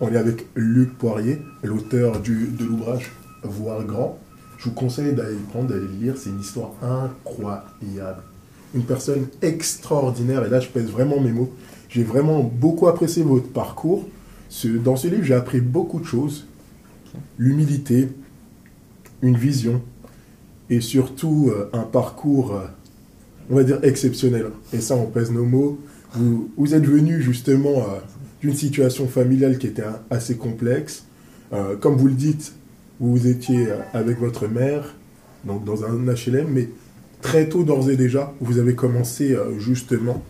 On est avec Luc Poirier, l'auteur de l'ouvrage Voir grand. Je vous conseille d'aller le prendre, d'aller le lire. C'est une histoire incroyable. Une personne extraordinaire. Et là, je pèse vraiment mes mots. J'ai vraiment beaucoup apprécié votre parcours. Dans ce livre, j'ai appris beaucoup de choses. L'humilité, une vision et surtout euh, un parcours, euh, on va dire, exceptionnel. Et ça, on pèse nos mots. Vous, vous êtes venu justement euh, d'une situation familiale qui était assez complexe. comme vous le dites, vous étiez avec votre mère, donc dans un HLM, mais très tôt d'ores et déjà, vous avez commencé justement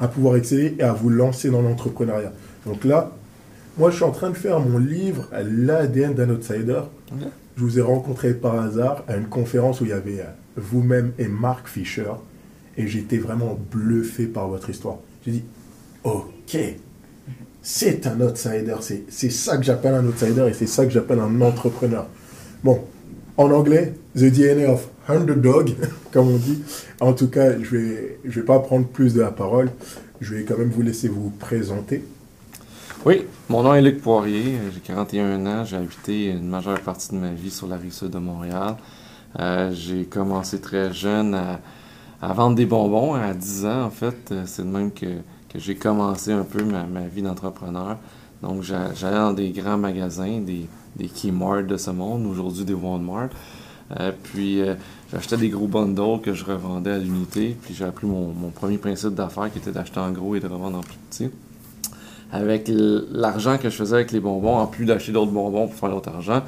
à pouvoir exceller et à vous lancer dans l'entrepreneuriat. Donc là, moi, je suis en train de faire mon livre L'ADN d'un outsider. Je vous ai rencontré par hasard à une conférence où il y avait euh, vous-même et Mark Fisher. Et j'étais vraiment bluffé par votre histoire. J'ai dit, ok, c'est un outsider. C'est ça que j'appelle un outsider et c'est ça que j'appelle un entrepreneur. Bon, en anglais, the DNA of underdog, comme on dit. En tout cas, je vais, je vais pas prendre plus de la parole. Je vais quand même vous laisser vous présenter. Oui, mon nom est Luc Poirier. J'ai 41 ans. J'ai habité une majeure partie de ma vie sur la rive sud de Montréal. Euh, j'ai commencé très jeune à, vendre des bonbons à 10 ans, en fait. C'est de même que, que j'ai commencé un peu ma, vie d'entrepreneur. Donc, j'allais dans des grands magasins, des, des Kmart de ce monde, aujourd'hui des Walmart. Euh, puis euh, j'achetais des gros bundles que je revendais à l'unité. Puis j'ai appris mon, premier principe d'affaires qui était d'acheter en gros et de revendre en plus petit. Avec l'argent que je faisais avec les bonbons, en plus d'acheter d'autres bonbons pour faire d'autres argent,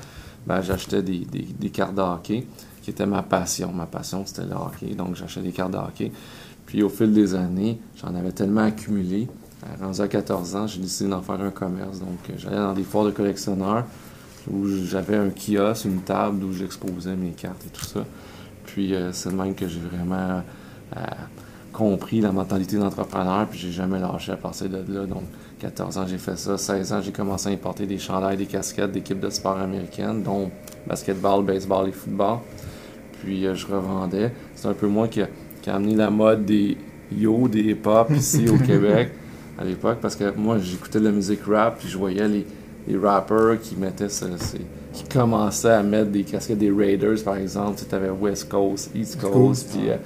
ben, j'achetais des, des, des, cartes de hockey, qui était ma passion. Ma passion, c'était le hockey. Donc j'achetais des cartes de hockey. Puis au fil des années, j'en avais tellement accumulé. Euh, rendu à 14 ans, j'ai décidé d'en faire un commerce. Donc j'allais dans des foires de collectionneurs où j'avais un kiosque, une table où j'exposais mes cartes et tout ça. Puis euh, c'est le même que j'ai vraiment euh, compris la mentalité d'entrepreneur, puis j'ai jamais lâché à partir de là. Donc 14 ans, j'ai fait ça. 16 ans, j'ai commencé à importer des chandails, des casquettes d'équipes de sport américaines, dont basketball, baseball et football. Puis euh, je revendais. C'est un peu moi qui qui a, amené la mode des yo, des hip-hop ici au Québec à l'époque, parce que moi j'écoutais de la musique rap, puis je voyais les les rappers qui mettaient qui commençaient à mettre des casquettes des Raiders, par exemple. Tu avais West Coast, East Coast, puis euh,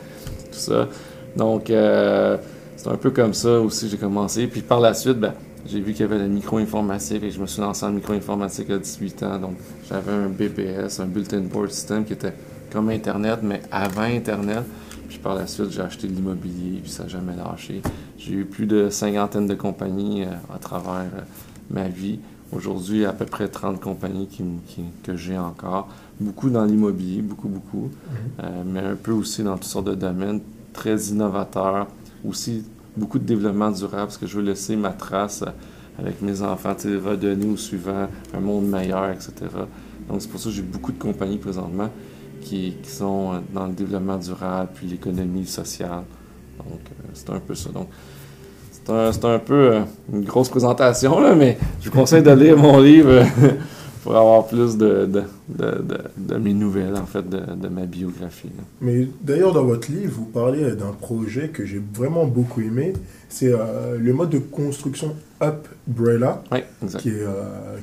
tout ça. Donc, euh, c'est un peu comme ça aussi j'ai commencé. Puis par la suite, ben, j'ai vu qu'il y avait la micro-informatique et je me suis lancé en micro-informatique à 18 ans. Donc, j'avais un BPS, un Bulletin Board System qui était comme Internet, mais avant Internet. Puis par la suite, j'ai acheté de l'immobilier, puis ça n'a jamais lâché. J'ai eu plus de cinquantaine de compagnies euh, à travers ma vie. Aujourd'hui, à peu près 30 compagnies qui, que j'ai encore. Beaucoup dans l'immobilier, beaucoup, beaucoup. Mhm. Euh, mais un peu aussi dans toutes sortes de domaines très innovateurs. Aussi, beaucoup de développement durable parce que je veux laisser ma trace avec mes enfants, redonner au suivant un monde meilleur, etc. Donc, c'est pour ça que j'ai beaucoup de compagnies présentement qui, sont euh, dans le développement durable puis l'économie sociale. Donc, euh, c'est un peu ça. Donc, c'est un, peu euh, une grosse présentation, là, mais je vous conseille de lire mon livre pour avoir plus de, de, de, mes nouvelles, en fait, de, ma biographie. Mais d'ailleurs, dans votre livre, vous parlez d'un projet que j'ai vraiment beaucoup aimé. C'est le mode de construction Upbrella, oui, qui, est,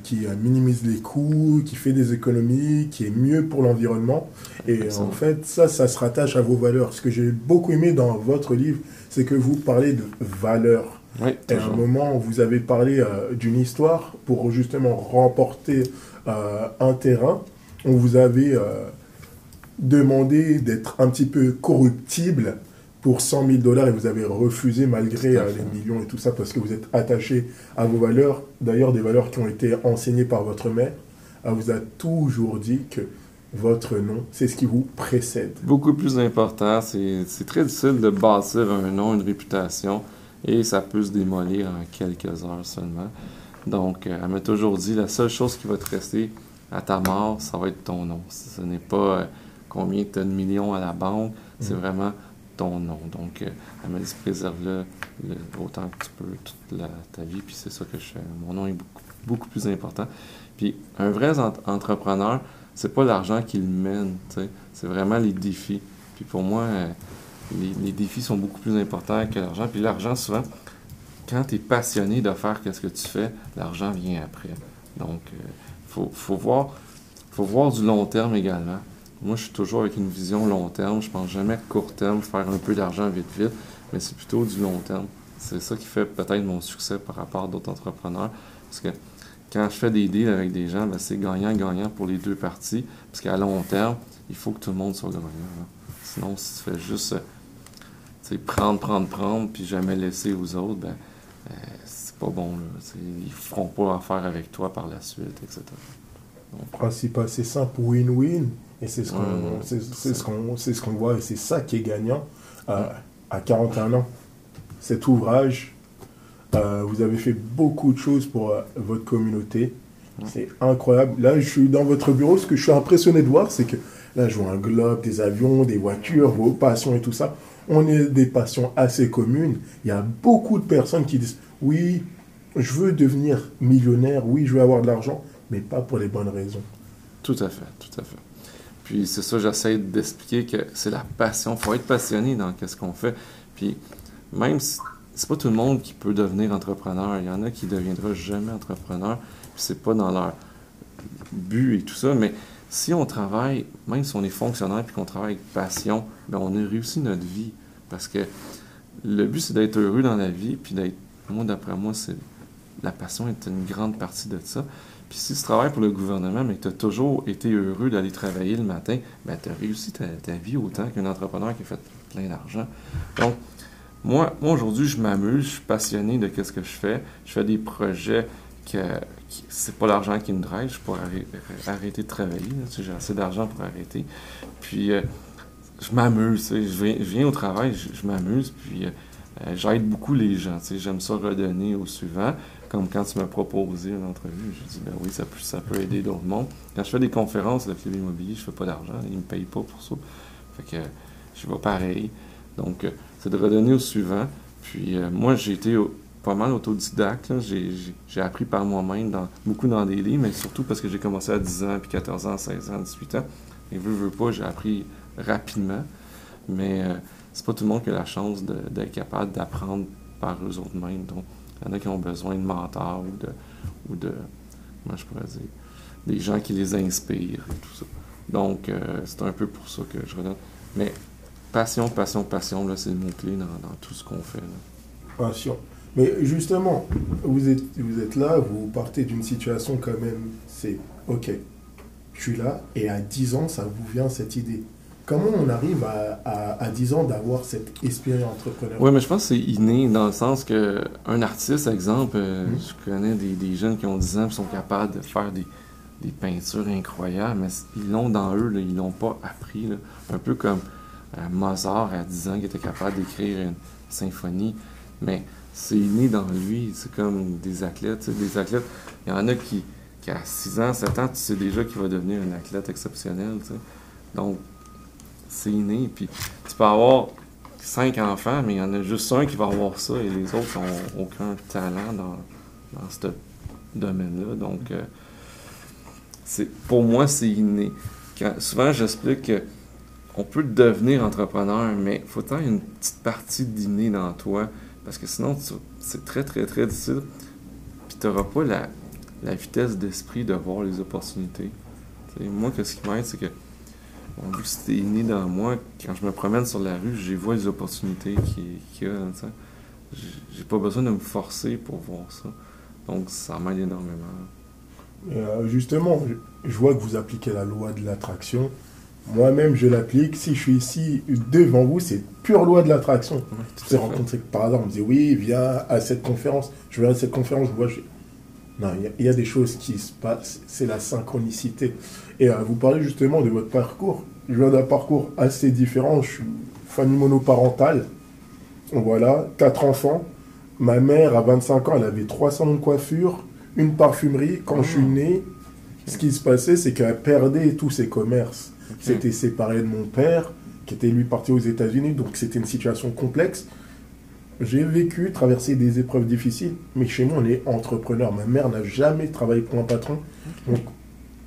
qui minimise les coûts, qui fait des économies, qui est mieux pour l'environnement. Et en fait, ça, ça se rattache à vos valeurs. Ce que j'ai beaucoup aimé dans votre livre, c'est que vous parlez de valeurs. Oui, à un moment, vous avez parlé euh, d'une histoire pour justement remporter euh, un terrain. On vous avait euh, demandé d'être un petit peu corruptible pour 100 000 dollars et vous avez refusé malgré les millions et tout ça parce que vous êtes attaché à vos valeurs. D'ailleurs, des valeurs qui ont été enseignées par votre mère. Elle vous a toujours dit que votre nom, c'est ce qui vous précède. Beaucoup plus important, c'est très difficile de bâtir un nom, une réputation, et ça peut se démolir en quelques heures seulement. Donc, euh, elle m'a toujours dit, la seule chose qui va te rester à ta mort, ça va être ton nom. Ce n'est pas euh, combien tu as de millions à la banque, c'est mm. vraiment ton nom. Donc, euh, elle m'a dit, préserve-le autant que tu peux toute ta vie, puis c'est ça que je fais. Mon nom est beaucoup, beaucoup plus important. Puis, un vrai entrepreneur, c'est pas l'argent qui le mène, c'est vraiment les défis. Puis pour moi, euh, les, défis sont beaucoup plus importants que l'argent. Puis l'argent, souvent, quand tu es passionné de faire ce que tu fais, l'argent vient après. Donc, il faut, faut, voir, faut voir du long terme également. Moi, je suis toujours avec une vision long terme. Je pense jamais court terme, faire un peu d'argent vite, vite, mais c'est plutôt du long terme. C'est ça qui fait peut-être mon succès par rapport à d'autres entrepreneurs. Parce que quand je fais des deals avec des gens, ben, c'est gagnant-gagnant pour les deux parties. Parce qu'à long terme, il faut que tout le monde soit gagnant. Sinon, si tu fais juste euh, prendre, prendre, prendre, puis jamais laisser aux autres, ben, euh, c'est pas bon. Là. Ils feront pas affaire avec toi par la suite, etc. Donc, principal, c'est simple, win-win. Et c'est ce qu'on c'est, ce qu'on ce qu'on voit, et c'est ça qui est gagnant à 41 ans. Cet ouvrage, euh, vous avez fait beaucoup de choses pour euh, votre communauté. C'est incroyable. Là, je suis dans votre bureau. Ce que je suis impressionné de voir, c'est que là, je vois un globe, des avions, des voitures, vos passions et tout ça. On est des passions assez communes. Il y a beaucoup de personnes qui disent Oui, je veux devenir millionnaire. Oui, je veux avoir de l'argent, mais pas pour les bonnes raisons. Tout à fait, tout à fait. Puis c'est ça, j'essaie d'expliquer que c'est la passion. Il faut être passionné dans ce qu'on fait. Puis même si c'est pas tout le monde qui peut devenir entrepreneur. Il y en a qui ne deviendront jamais entrepreneur. Puis c'est pas dans leur but et tout ça. Mais si on travaille, même si on est fonctionnaire puis qu'on travaille avec passion, bien, on a réussi notre vie. Parce que le but, c'est d'être heureux dans la vie. Puis d'être, moi, d'après moi, c'est la passion est une grande partie de ça. Puis si tu travailles pour le gouvernement, mais que tu as toujours été heureux d'aller travailler le matin, ben tu as réussi ta, vie autant qu'un entrepreneur qui a fait plein d'argent. Donc, moi, aujourd'hui, je m'amuse, je suis passionné de ce que je fais. Je fais des projets que, c'est pas l'argent qui me drive, je pourrais arrêter, de travailler. J'ai assez d'argent pour arrêter. Puis, euh, je m'amuse. Je viens, au travail, je, m'amuse, puis euh, j'aide beaucoup les gens. J'aime ça redonner au suivant. Comme quand tu m'as proposé une entrevue, je dis ben oui, ça peut, aider d'autres mondes. Quand je fais des conférences de immobilier, je fais pas d'argent, ils me payent pas pour ça. Fait que je vais pareil. Donc, euh, c'est de redonner au suivant. Puis euh, moi, j'ai été pas mal autodidacte. J'ai appris par moi-même, beaucoup dans des livres, mais surtout parce que j'ai commencé à 10 ans, puis 14 ans, 16 ans, 18 ans. Et veux, veux pas, j'ai appris rapidement. Mais euh, c'est pas tout le monde qui a la chance d'être capable d'apprendre par eux autres mêmes. Donc, il y en a qui ont besoin de mentors ou de, ou de comment je pourrais dire, des gens qui les inspirent et tout ça. Donc, euh, c'est un peu pour ça que je redonne. Mais Passion, passion, passion, là, c'est le mot-clé dans, tout ce qu'on fait. Passion. Mais justement, vous êtes, vous êtes là, vous partez d'une situation quand même, c'est OK, je suis là, et à 10 ans, ça vous vient cette idée. Comment on arrive à, à, 10 ans d'avoir cette esprit entrepreneur Oui, mais je pense que c'est inné dans le sens que un artiste, exemple, euh, hmm. je connais des, des, jeunes qui ont 10 ans et sont capables de faire des, des peintures incroyables, mais ils l'ont dans eux, là, ils l'ont pas appris. Là. Un peu comme Mozart à 10 ans qui était capable d'écrire une symphonie, mais c'est né dans lui. C'est comme des athlètes. Des athlètes, il y en a qui, qui, à 6 ans, 7 ans, tu sais déjà qu'il va devenir un athlète exceptionnel. Donc, c'est inné. Puis, tu peux avoir cinq enfants, mais il y en a juste un qui va avoir ça et les autres n'ont aucun talent dans, dans ce domaine-là. Donc, euh, c'est pour moi, c'est inné. souvent, j'explique que on peut devenir entrepreneur, mais il faut avoir une petite partie d'inné dans toi, parce que sinon, c'est très, très, très difficile. Puis tu n'auras pas la, vitesse d'esprit de voir les opportunités. moi, ce qui m'aide, c'est que, vu que c'était inné dans moi, quand je me promène sur la rue, j'ai vois les opportunités qu'il y a. J'ai pas besoin de me forcer pour voir ça. Donc, ça m'aide énormément. Euh, justement, je vois que vous appliquez la loi de l'attraction. Moi-même, je l'applique. Si je suis ici devant vous, c'est pure loi de l'attraction. tu t'es rencontré par hasard, on me dit oui, viens à cette conférence. Je vais à cette conférence, je vois. Non, il y, a des choses qui se passent. C'est la synchronicité. Et euh, vous parlez justement de votre parcours. Je viens d'un parcours assez différent. Je suis famille monoparentale. Voilà, quatre enfants. Ma mère, à 25 ans, elle avait trois salons de coiffure, une parfumerie. Quand je suis ah. né, ce qui se passait, c'est qu'elle perdait tous ses commerces. C'était séparé de mon père, qui était lui parti aux États-Unis, donc c'était une situation complexe. J'ai vécu, traversé des épreuves difficiles, mais chez moi, on est entrepreneur. Ma mère n'a jamais travaillé pour un patron. Donc,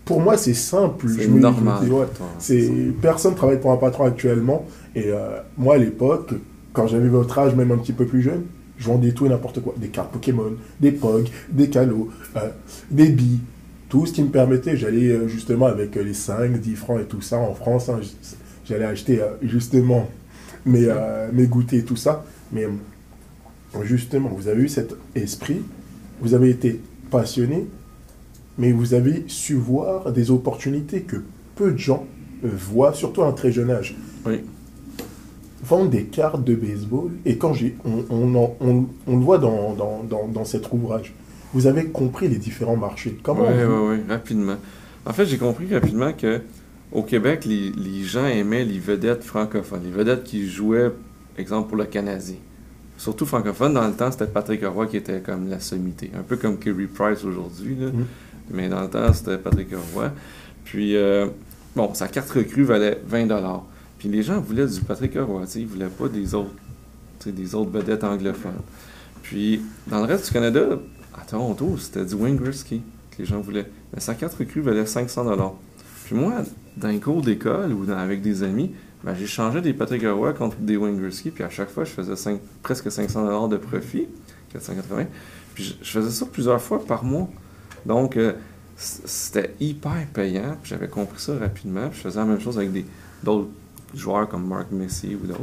pour moi, c'est simple. C'est normal. c'est, personne ne travaille pour un patron actuellement. Et euh, moi, à l'époque, quand j'avais votre âge, même un petit peu plus jeune, Je vendais tout et n'importe quoi. Des cartes Pokémon, des POG, des calos, euh, des billes. Tout ce qui me permettait, j'allais euh, justement avec euh, les 5, 10 francs et tout ça en France. hein, j'allais acheter justement mes, euh, mes goûters et tout ça. Mais justement, vous avez eu cet esprit, vous avez été passionné, mais vous avez su voir des opportunités que peu de gens voient, surtout à un très jeune âge. Oui. Vendre des cartes de baseball, et quand j'ai, on, on, en- on- on le voit dans, dans, dans, dans cet ouvrage, vous avez compris les différents marchés. Comment Oui, vous- oui, oui, rapidement. En fait, j'ai compris rapidement que au Québec, les, les gens aimaient les vedettes francophones, les vedettes qui jouaient, exemple, pour le Canadien. Surtout francophone, dans le temps, c'était Patrick Roy qui était comme la sommité. Un peu comme Kerry Price aujourd'hui. Mhm. mais dans le temps, c'était Patrick Roy. Puis, euh, bon, sa carte recrue valait 20 Puis les gens voulaient du Patrick Roy, ils voulaient pas des autres, des autres vedettes anglophones. Puis, dans le reste du Canada, à Toronto, c'était du Wayne Gretzky que les gens voulaient. Mais sa carte recrue valait 500 Puis moi, dans les cours d'école ou dans- avec des amis, ben, j'échangeais des Patrick Roy contre des Gretzky, puis à chaque fois, je faisais presque 500 de profit, 480. Puis je, faisais ça plusieurs fois par mois. Donc, euh, c'était hyper payant, puis j'avais compris ça rapidement. Puis je faisais la même chose avec d'autres joueurs comme Mark Messier ou d'autres.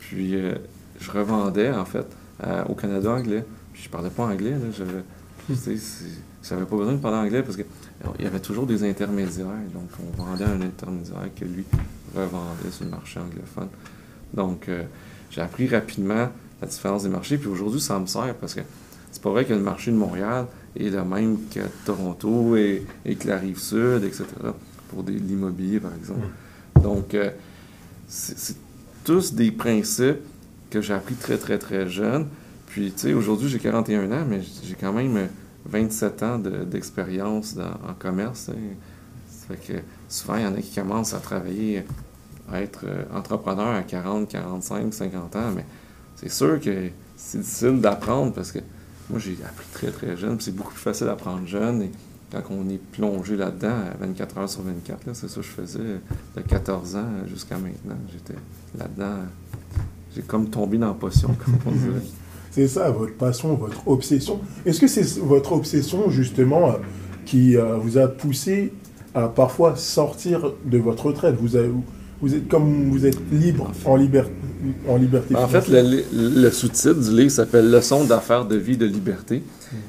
Puis euh, je revendais, en fait, euh, au Canada anglais. Puis je parlais pas anglais, là, j'avais... J'avais pas besoin de parler anglais parce que alors, il y avait toujours des intermédiaires. Donc, on vendait à un intermédiaire que lui revendait sur le marché anglophone. Donc, euh, j'ai appris rapidement la différence des marchés. Puis aujourd'hui, ça me sert parce que c'est pas vrai que le marché de Montréal est le même que Toronto et, et que la Rive-Sud, etc. Pour des- l'immobilier, par exemple. Donc, euh, c'est tous des principes que j'ai appris très, très, très jeune. Puis, tu sais, aujourd'hui, j'ai 41 ans, mais j'ai quand même euh, 27 ans de- d'expérience dans- en commerce. hein. Ça fait que souvent, il y en a qui commencent à travailler, à être euh, entrepreneur à 40, 45, 50 ans, mais c'est sûr que c'est difficile d'apprendre parce que moi, j'ai appris très, très jeune, c'est beaucoup plus facile d'apprendre jeune. Et quand on est plongé là-dedans, à 24 heures sur 24, là, c'est ça que je faisais de 14 ans jusqu'à maintenant. J'étais là-dedans. J'ai comme tombé dans la potion, comme on dirait. C'est ça, votre passion, votre obsession. Est-ce que c'est votre obsession, justement, euh, qui euh, vous a poussé à parfois sortir de votre retraite vous, avez- vous êtes Comme vous êtes libre, en, liber- en liberté En fait, le, sous-titre du livre s'appelle Leçon d'affaires de vie de liberté.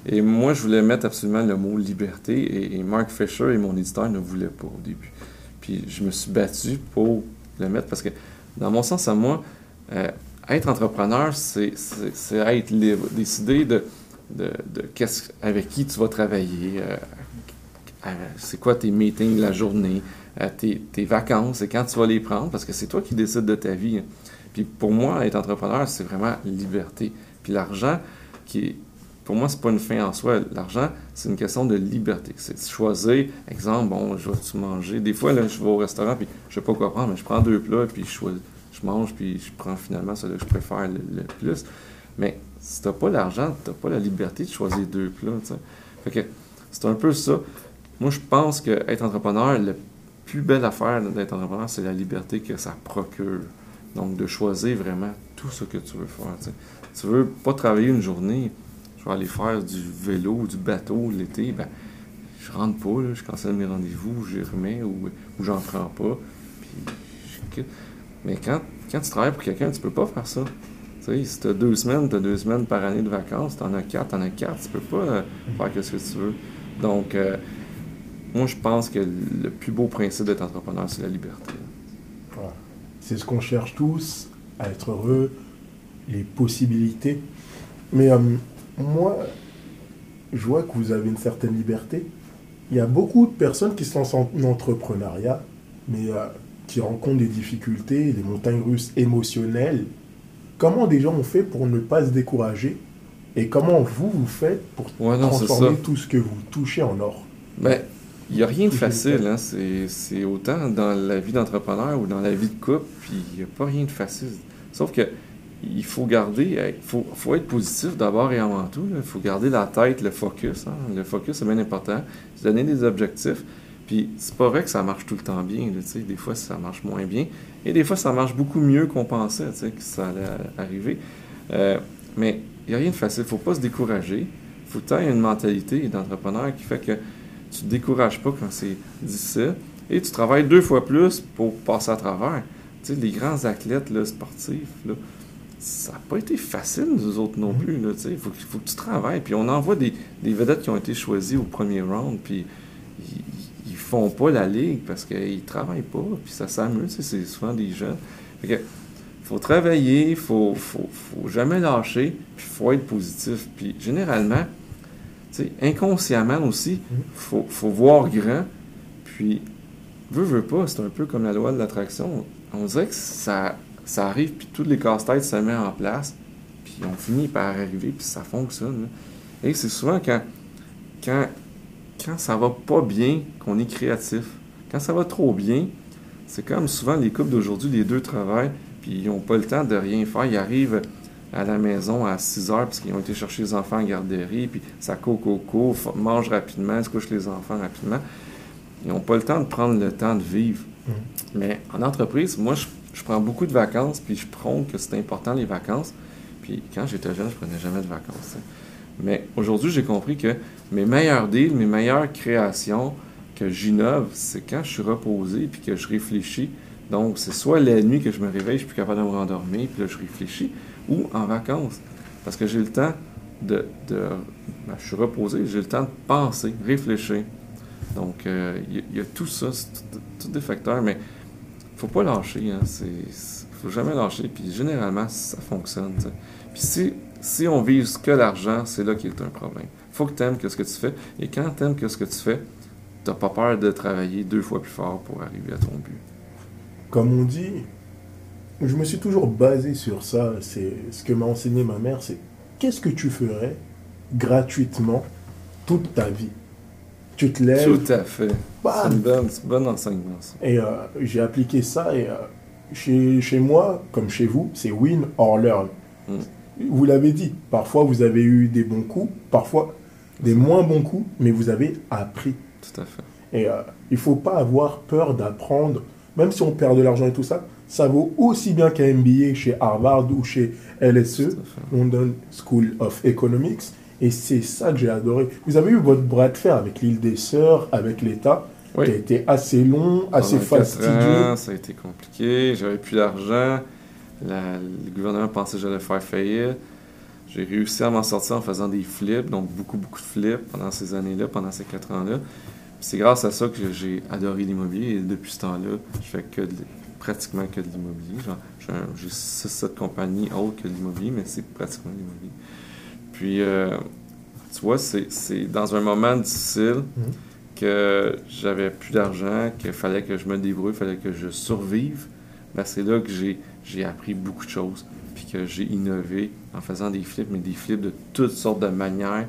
Et moi, je voulais mettre absolument le mot liberté. Et, et Mark Fisher et mon éditeur ne voulaient pas au début. Puis je me suis battu pour le mettre parce que, dans mon sens à moi, euh, être entrepreneur, c'est être libre. Décider de, de, de avec qui tu vas travailler, euh, c'est quoi tes meetings la journée, euh, tes, tes vacances, et quand tu vas les prendre, parce que c'est toi qui décides de ta vie. Puis pour moi, être entrepreneur, c'est vraiment liberté. Puis l'argent, qui pour moi, c'est pas une fin en soi. L'argent, c'est une question de liberté. C'est de choisir, exemple, bon, je vais-tu manger? Des fois, là, je vais au restaurant, puis je sais pas quoi prendre, mais je prends deux plats, puis je, choisis- je mange, puis je prends finalement celui que je préfère le, plus. Mais si t'as pas l'argent, t'as pas la liberté de choisir deux plats, c'est un peu ça. Moi, je pense que être entrepreneur, la plus belle affaire d'être entrepreneur, c'est la liberté que ça procure. Donc, de choisir vraiment tout ce que tu veux faire. tu sais. Tu veux pas travailler une journée, je vais aller faire du vélo du bateau l'été, ben, je rentre pas, je cancelle mes rendez-vous, j'y remets ou, ou j'en prends pas, je. Mais quand, quand tu travailles pour quelqu'un, tu peux pas faire ça. Si tu as deux semaines, tu as deux semaines par année de vacances, tu en as quatre, tu en as quatre, tu peux pas euh, faire ce que tu veux. Donc, euh, moi, je pense que le plus beau principe d'être entrepreneur, c'est la liberté. Voilà. C'est ce qu'on cherche tous, à être heureux, les possibilités. Mais euh, moi, je vois que vous avez une certaine liberté. Il y a beaucoup de personnes qui se lancent en entrepreneuriat, mais euh, qui rencontrent des difficultés, des montagnes russes émotionnelles. Comment des gens ont fait pour ne pas se décourager? Et comment vous, vous faites pour Ouais, non, c'est transformer tout ce que vous touchez en or? Ben, il n'y a rien de facile. Hein? C'est, autant dans la vie d'entrepreneur ou dans la vie de couple, puis il n'y a pas rien de facile. Sauf que il faut garder, il faut, faut être positif d'abord et avant tout. là. Il faut garder la tête, le focus. hein. Le focus, c'est bien important. Se donner des objectifs. Puis c'est pas vrai que ça marche tout le temps bien. là, tu sais. des fois, ça marche moins bien. Et des fois, ça marche beaucoup mieux qu'on pensait que ça allait arriver. Euh, mais n'y a rien de facile. Il ne faut pas se décourager. Il faut aies une mentalité d'entrepreneur qui fait que tu ne te décourages pas quand c'est difficile et tu travailles deux fois plus pour passer à travers. Tu sais, les grands athlètes là, sportifs, là, ça n'a pas été facile, nous autres non plus. Il faut, faut, que tu travailles. Puis on envoie des, des, vedettes qui ont été choisies au premier round, puis ils, ne font pas la ligue parce qu'ils travaillent pas, puis ça s'amuse. C'est souvent des jeunes. Il faut travailler, il faut, faut, faut, jamais lâcher, puis il faut être positif. Puis généralement, inconsciemment aussi, faut, faut voir grand, puis veut, veut pas, c'est un peu comme la loi de l'attraction. On dirait que ça, ça arrive, puis tous les casse-têtes se mettent en place, puis on finit par arriver, puis ça fonctionne. Et c'est souvent quand, quand, quand ça va pas bien qu'on est créatif. Quand ça va trop bien, c'est comme souvent les couples d'aujourd'hui, les deux travaillent, puis ils n'ont pas le temps de rien faire. Ils arrivent à la maison à 6 heures parce qu'ils ont été chercher les enfants en garderie, puis ça coco, coco, mange rapidement, se couche les enfants rapidement. Ils n'ont pas le temps de prendre le temps de vivre. Mmh. Mais en entreprise, moi, je, prends beaucoup de vacances, puis je prône que c'est important les vacances. Puis quand j'étais jeune, je prenais jamais de vacances. Mais aujourd'hui, j'ai compris que mes meilleurs deals, mes meilleures créations que j'innove, c'est quand je suis reposé puis que je réfléchis. Donc, c'est soit la nuit que je me réveille, je suis plus capable de me rendormir, puis là, je réfléchis, ou en vacances. Parce que j'ai le temps de. Ben, je suis reposé, j'ai le temps de penser, réfléchir. Donc, euh, il y, a tout ça, c'est tous des facteurs, mais il faut pas lâcher. Hein, ne faut jamais lâcher. Puis généralement, ça fonctionne. Puis si, si on vise que l'argent, c'est là qu'il a un problème. Il faut que tu aimes ce que tu fais. Et quand tu aimes ce que tu fais, tu n'as pas peur de travailler deux fois plus fort pour arriver à ton but. Comme on dit, je me suis toujours basé sur ça. C'est ce que m'a enseigné ma mère, c'est qu'est-ce que tu ferais gratuitement toute ta vie? Tu te lèves. Tout à fait. C'est un bon enseignement. Et euh, j'ai appliqué ça et euh, chez, chez, moi, comme chez vous, c'est win or learn. Hmm. Vous l'avez dit, parfois vous avez eu des bons coups, parfois des moins bons coups, mais vous avez appris. Tout à fait. Et euh, il ne faut pas avoir peur d'apprendre, même si on perd de l'argent et tout ça, ça vaut aussi bien qu'un MBA chez Harvard ou chez LSE, London School of Economics. Et c'est ça que j'ai adoré. Vous avez eu votre bras de fer avec l'île des Sœurs, avec l'État, qui a été assez long, assez fastidieux. ça a été compliqué, j'avais plus d'argent. Le gouvernement pensait que j'allais faire faillite. J'ai réussi à m'en sortir en faisant des flips, donc beaucoup, beaucoup de flips pendant ces années-là, pendant ces quatre ans-là. C'est grâce à ça que j'ai adoré l'immobilier et depuis ce temps-là, je fais que pratiquement que de l'immobilier. J'ai 6-7 compagnies autres que l'immobilier, mais c'est pratiquement l'immobilier. Puis, euh, tu vois, c'est dans un moment difficile mhm. que j'avais plus d'argent, qu'il fallait que je me débrouille, il fallait que je survive. Ben, c'est là que j'ai appris beaucoup de choses, puis que j'ai innové en faisant des flips, mais des flips de toutes sortes de manières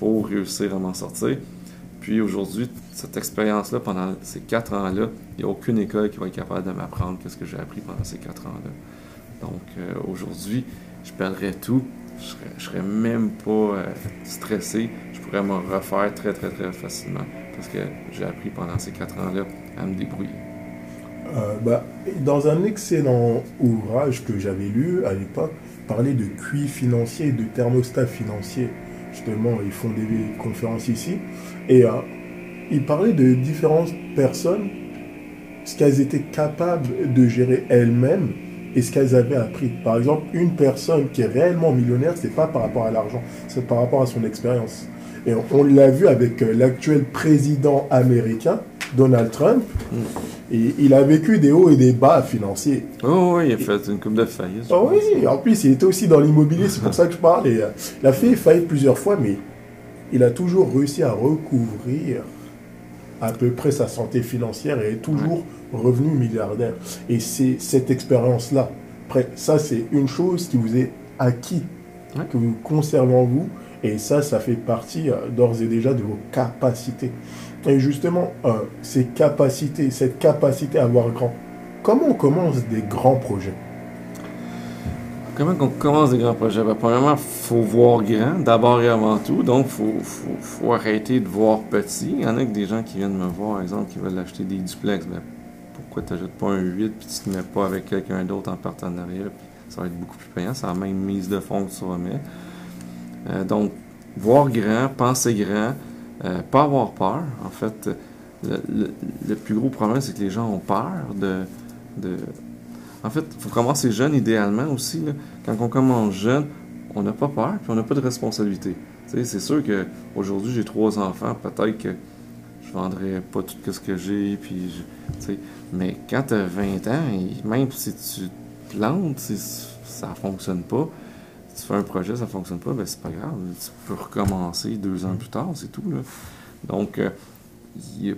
pour réussir à m'en sortir. Puis aujourd'hui, cette expérience-là, pendant ces quatre ans-là, il n'y a aucune école qui va être capable de m'apprendre ce que j'ai appris pendant ces quatre ans-là. Donc euh, aujourd'hui, je perdrais tout, je serais, serais même pas euh, stressé. Je pourrais me refaire très, très, très facilement parce que j'ai appris pendant ces quatre ans-là à me débrouiller. Euh, bah, dans un excellent ouvrage que j'avais lu à l'époque, parlait de QI financier de thermostat financier. Justement, ils font des conférences ici. Et euh, ils parlaient de différentes personnes, ce qu'elles étaient capables de gérer elles-mêmes et ce qu'elles avaient appris. Par exemple, une personne qui est réellement millionnaire, c'est pas par rapport à l'argent, c'est par rapport à son expérience. Et on, l'a vu avec euh, l'actuel président américain, Donald Trump. Mm. Et il a vécu des hauts et des bas financiers. Oh oui, il a fait une coupe de faillite. Oh oui, en plus, il était aussi dans l'immobilier, c'est pour ça que je parle. Et, euh, il a fait faillite plusieurs fois, mais il a toujours réussi à recouvrir à peu près sa santé financière et est toujours revenu milliardaire. Et c'est cette expérience-là. Après, ça, c'est une chose qui vous est acquis, que vous conservez en vous. Et ça, ça fait partie euh, d'ores et déjà de vos capacités. Et justement, euh, ces capacités, cette capacité à voir grand, comment on commence des grands projets? Comment on commence des grands projets? Ben, premièrement, il faut voir grand, d'abord et avant tout. Donc, il faut, faut, faut, arrêter de voir petit. Il y en a que des gens qui viennent me voir, par exemple, qui veulent acheter des duplex. Ben, pourquoi tu n'achètes pas un 8 puis tu ne te mets pas avec quelqu'un d'autre en partenariat? Puis ça va être beaucoup plus payant. C'est la même mise de fonds que tu mettre. Euh, donc, voir grand, penser grand, euh, pas avoir peur. En fait, le, plus gros problème, c'est que les gens ont peur de... En fait, il faut commencer jeune idéalement aussi. là. Quand on commence jeune, on n'a pas peur, puis on n'a pas de responsabilité. C'est sûr que aujourd'hui j'ai trois enfants, peut-être que je vendrais pas tout ce que j'ai, mais quand tu as 20 ans, même si tu te plantes, si ça fonctionne pas, si tu fais un projet, ça fonctionne pas, ben c'est pas grave, tu peux recommencer deux ans plus tard, c'est tout. Là. Donc, euh, il y,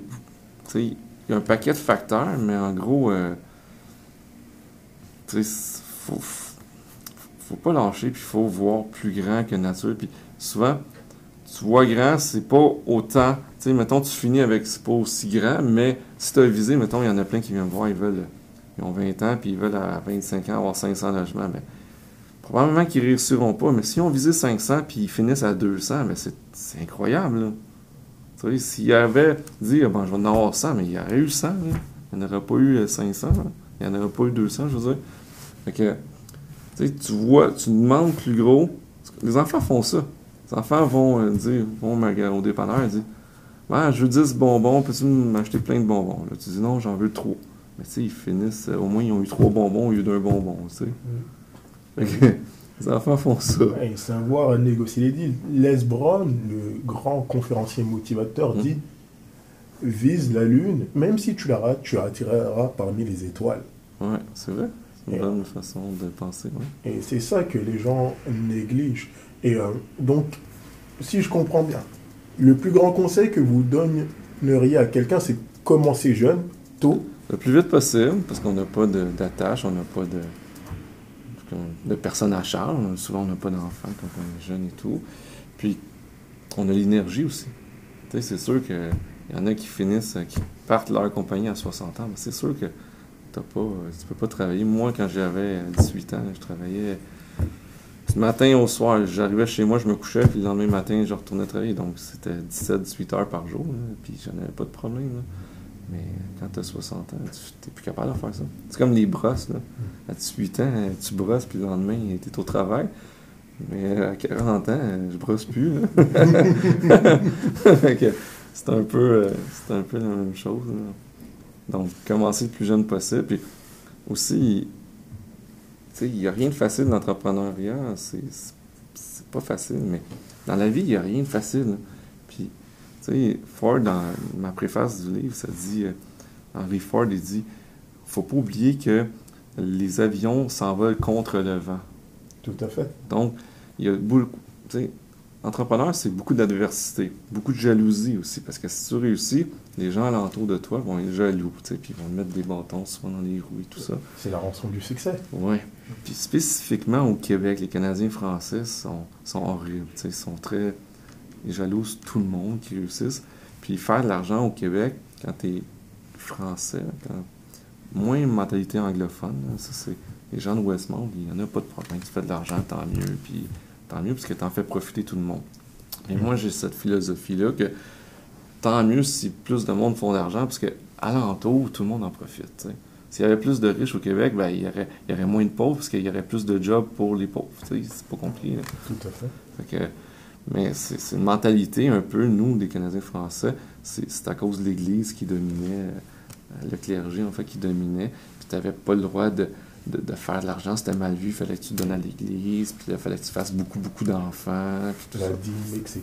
sais, il y a un paquet de facteurs, mais en gros, euh, tu sais, faut, faut pas lâcher, puis faut voir plus grand que nature. Puis souvent, tu vois grand, c'est pas autant. Tu sais, mettons, tu finis avec, c'est pas aussi grand, mais si tu as visé, mettons, il y en a plein qui viennent voir, ils veulent, ils ont 20 ans, puis ils veulent à 25 ans avoir 500 logements. Ben, probablement qu'ils réussiront pas, mais si on visé 500 puis ils finissent à 200, ben c'est, incroyable, là. Tu sais, s'il avait dit, ah, ben, je vais en avoir 100, mais il y aurait eu 100, là. Il n'y en aurait pas eu euh, 500, là. il n'y en aurait pas eu 200, je veux dire. Fait que, tu vois, tu demandes plus gros. Les enfants font ça. Les enfants vont euh, dire, vont au dépanneur et dire Ouais, je veux 10 bonbons, peux-tu m'acheter plein de bonbons Là, tu dis non, j'en veux 3. Mais tu sais, ils finissent, euh, au moins ils ont eu 3 bonbons au lieu d'un bonbon, tu sais. Fait que, les enfants font ça. Ouais, et savoir négocier les deals. Les Brown, le grand conférencier motivateur, Mhm. dit vise la lune, même si tu la rates, tu attireras parmi les étoiles. Ouais, c'est vrai. Et- bonne façon de penser, ouais. Et c'est ça que les gens négligent. Et euh, donc, si je comprends bien, le plus grand conseil que vous donneriez à quelqu'un, c'est commencer jeune, tôt. Le plus vite possible, parce qu'on n'a pas d'attache, on n'a pas de, de personnes à charge. Souvent, on n'a pas d'enfants quand on est jeune et tout. Puis, on a l'énergie aussi. Tu sais, c'est sûr qu'il y en a qui finissent, euh, qui partent leur compagnie à 60 ans. Mais c'est sûr que t'as pas, euh, tu peux pas travailler. Moi, quand j'avais 18 ans, je travaillais du matin au soir. J'arrivais chez moi, je me couchais, puis le lendemain matin, je retournais travailler. Donc, c'était 17-18 heures par jour. puis, j'en avais pas de problème. Mais quand tu as 60 ans, tu n'es plus capable de faire ça. C'est comme les brosses. À 18 ans, tu brosses, puis le lendemain, tu es au travail. Mais à 40 ans, je brosse plus. c'est un, peu, euh, un peu la même chose. Donc, commencer le plus jeune possible. Puis aussi, tu sais, il n'y a rien de facile dans l'entrepreneuriat. C'est, pas facile, mais dans la vie, il n'y a rien de facile. Puis, tu sais, Ford, dans ma préface du livre, ça dit, euh, Henry Ford, il dit, faut pas oublier que les avions s'envolent contre le vent. Tout à fait. Donc, il y a beaucoup, tu sais, entrepreneur, c'est beaucoup d'adversité, beaucoup de jalousie aussi, parce que si tu réussis, les gens alentour de toi vont être jaloux, tu sais, puis ils vont mettre des bâtons souvent dans les roues et tout ça. C'est la rançon du succès. Ouais. Puis spécifiquement au Québec, les Canadiens français sont, sont horribles. tu sais, Ils sont très. Ils jalousent tout le monde qui réussissent. Puis faire de l'argent au Québec, quand tu es français, quand... moins une mentalité anglophone, là, ça c'est. Les gens de Westmount, il n'y en a pas de problème. Tu fais de l'argent, tant mieux. Puis tant mieux parce que tu en fais profiter tout le monde. Et moi, j'ai cette philosophie-là que tant mieux si plus de monde font de l'argent parce que alentour, tout le monde en profite. S'il y avait plus de riches au Québec, ben, il, y aurait, il y aurait moins de pauvres parce qu'il y aurait plus de jobs pour les pauvres. C'est pas compliqué. là. Tout à fait. Fait que, mais c'est une mentalité un peu, nous, des Canadiens français, c'est c'est à cause de l'Église qui dominait, euh, le clergé, en fait, qui dominait. Puis tu n'avais pas le droit de, de, de faire de l'argent, c'était mal vu, il fallait que tu donnes à l'Église, puis là, il fallait que tu fasses beaucoup, beaucoup d'enfants, puis tout La ça. dîme, etc.